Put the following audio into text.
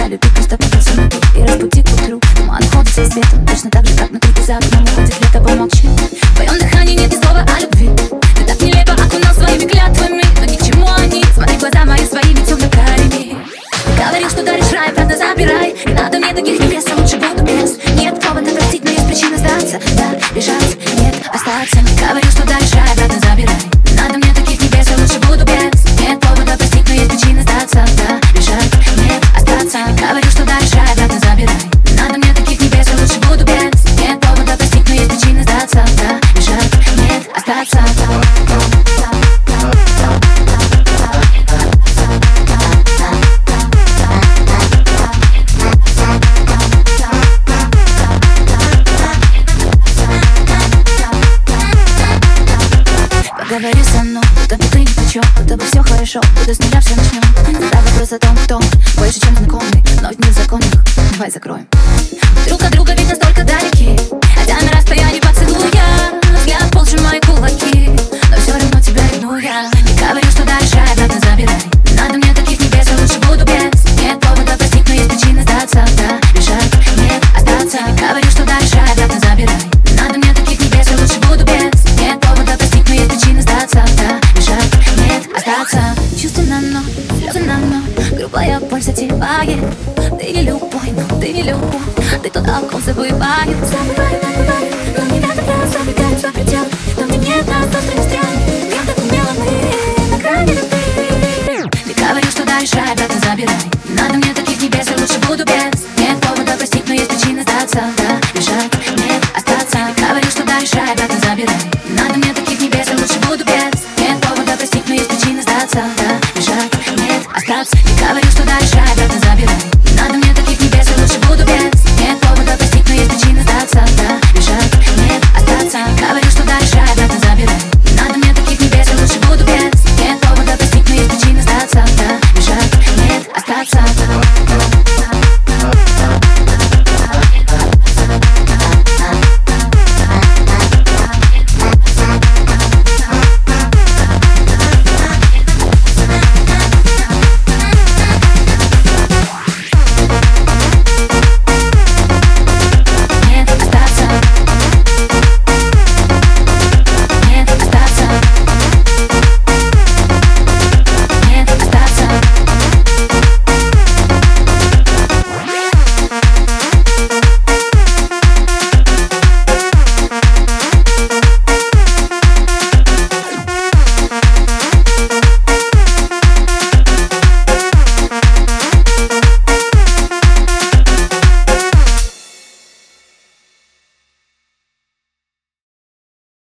Тебя любить просто по самоту И разбуди к утру Туман ходится с бедом Точно так же, как на крики за окном Уходит лето, помолчи. В твоем дыхании нет ни слова о любви. Ты так нелепо окунал своими клятвами Но ни к чему они. Смотри глаза мои своими темно-карими Ты говорил, что даришь рай, правда забирай. Не надо мне таких небес, а лучше буду без. Нет повода простить, но есть причина сдаться Да, бежать, нет, остаться. Говорил, что даришь Поговори со мной, бы ты ни при чем Будто бы все хорошо, будто с нуля все начнем Тогда вопрос о том, кто больше, чем знакомый Но ведь не в законах, давай закроем. Друг от друга ведь ноль Грубая боль затевает Ты не любой, но ты не любой. Ты тот, о забываю Забываю, забываю Но не прям забегать за предел Там, где нет нас, острый стрел Прям так умело мы на грани любви. Ты говорил, что дальше обратно забирай Не надо мне таких небес, я лучше буду без. Нет повода простить, но есть причина сдаться Да, бежать,